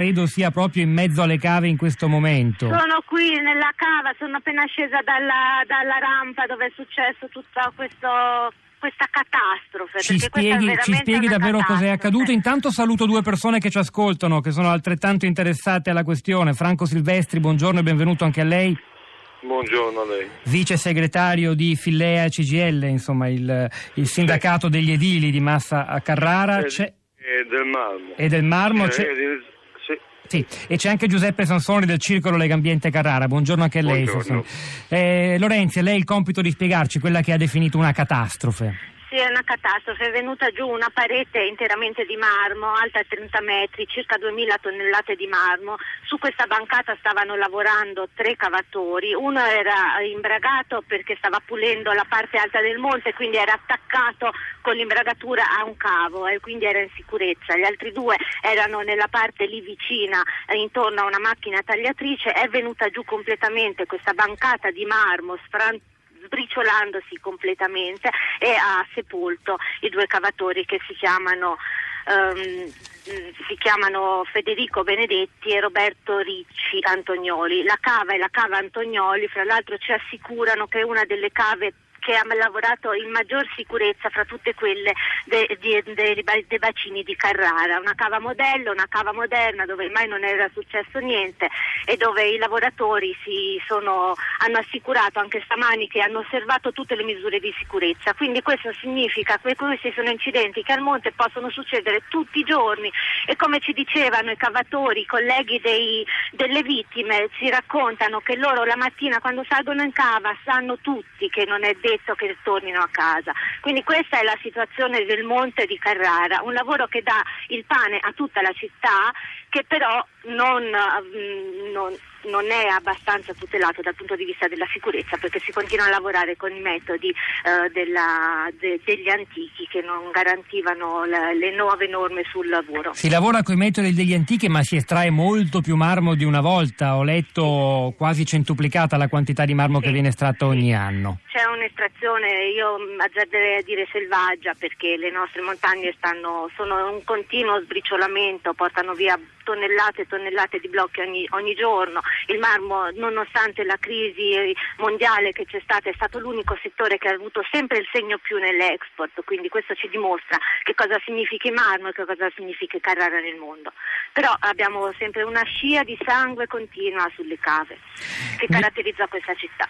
credo sia proprio in mezzo alle cave in questo momento. Sono qui nella cava, sono appena scesa dalla, dalla rampa dove è successo tutto questo questa catastrofe. Ci spieghi, ci spieghi davvero cos'è accaduto? Intanto saluto due persone che ci ascoltano, che sono altrettanto interessate alla questione. Franco Silvestri, buongiorno e benvenuto anche a lei. Buongiorno a lei. Vice segretario di Fillea CGL, insomma il, il sindacato sì. degli edili di Massa a Carrara. E, e del Marmo. E del Marmo. C'è... Sì, e c'è anche Giuseppe Sansoni del Circolo Legambiente Carrara. Buongiorno anche a lei. Eh, Lorenzi, a lei il compito di spiegarci quella che ha definito una catastrofe. Sì, è una catastrofe, è venuta giù una parete interamente di marmo, alta 30 metri, circa 2000 tonnellate di marmo. Su questa bancata stavano lavorando tre cavatori, uno era imbragato perché stava pulendo la parte alta del monte, quindi era attaccato con l'imbragatura a un cavo e quindi era in sicurezza. Gli altri due erano nella parte lì vicina, intorno a una macchina tagliatrice, è venuta giù completamente questa bancata di marmo sfrantata sbriciolandosi completamente e ha sepolto i due cavatori che si chiamano Um, si chiamano Federico Benedetti e Roberto Ricci Antonioli. La cava e la cava Antonioli, fra l'altro, ci assicurano che è una delle cave che ha lavorato in maggior sicurezza fra tutte quelle dei de, de, de bacini di Carrara, una cava modello, una cava moderna dove mai non era successo niente e dove i lavoratori sono, hanno assicurato anche stamani che hanno osservato tutte le misure di sicurezza. Quindi questo significa che questi sono incidenti che al monte possono succedere tutti i giorni e come ci dicevano i cavatori, i colleghi dei, delle vittime, ci raccontano che loro la mattina quando salgono in cava sanno tutti che non è detto detto che tornino a casa. Quindi questa è la situazione del Monte di Carrara, un lavoro che dà il pane a tutta la città che però non, mm, non, non, è abbastanza tutelato dal punto di vista della sicurezza perché si continua a lavorare con i metodi eh, della, de, degli antichi che non garantivano la, le nuove norme sul lavoro. Si lavora con i metodi degli antichi ma si estrae molto più marmo di una volta, ho letto quasi centuplicata la quantità di marmo sì. che viene estratta ogni anno. C'è un'estrazione, io azzarderei a dire selvaggia perché le nostre montagne stanno, sono un continuo sbriciolamento, portano via tonnellate e tonnellate di blocchi ogni, ogni, giorno. Il marmo, nonostante la crisi mondiale che c'è stata, è stato l'unico settore che ha avuto sempre il segno più nell'export, quindi questo ci dimostra che cosa significa il marmo e che cosa significa Carrara nel mondo. Però abbiamo sempre una scia di sangue continua sulle cave che caratterizza questa città.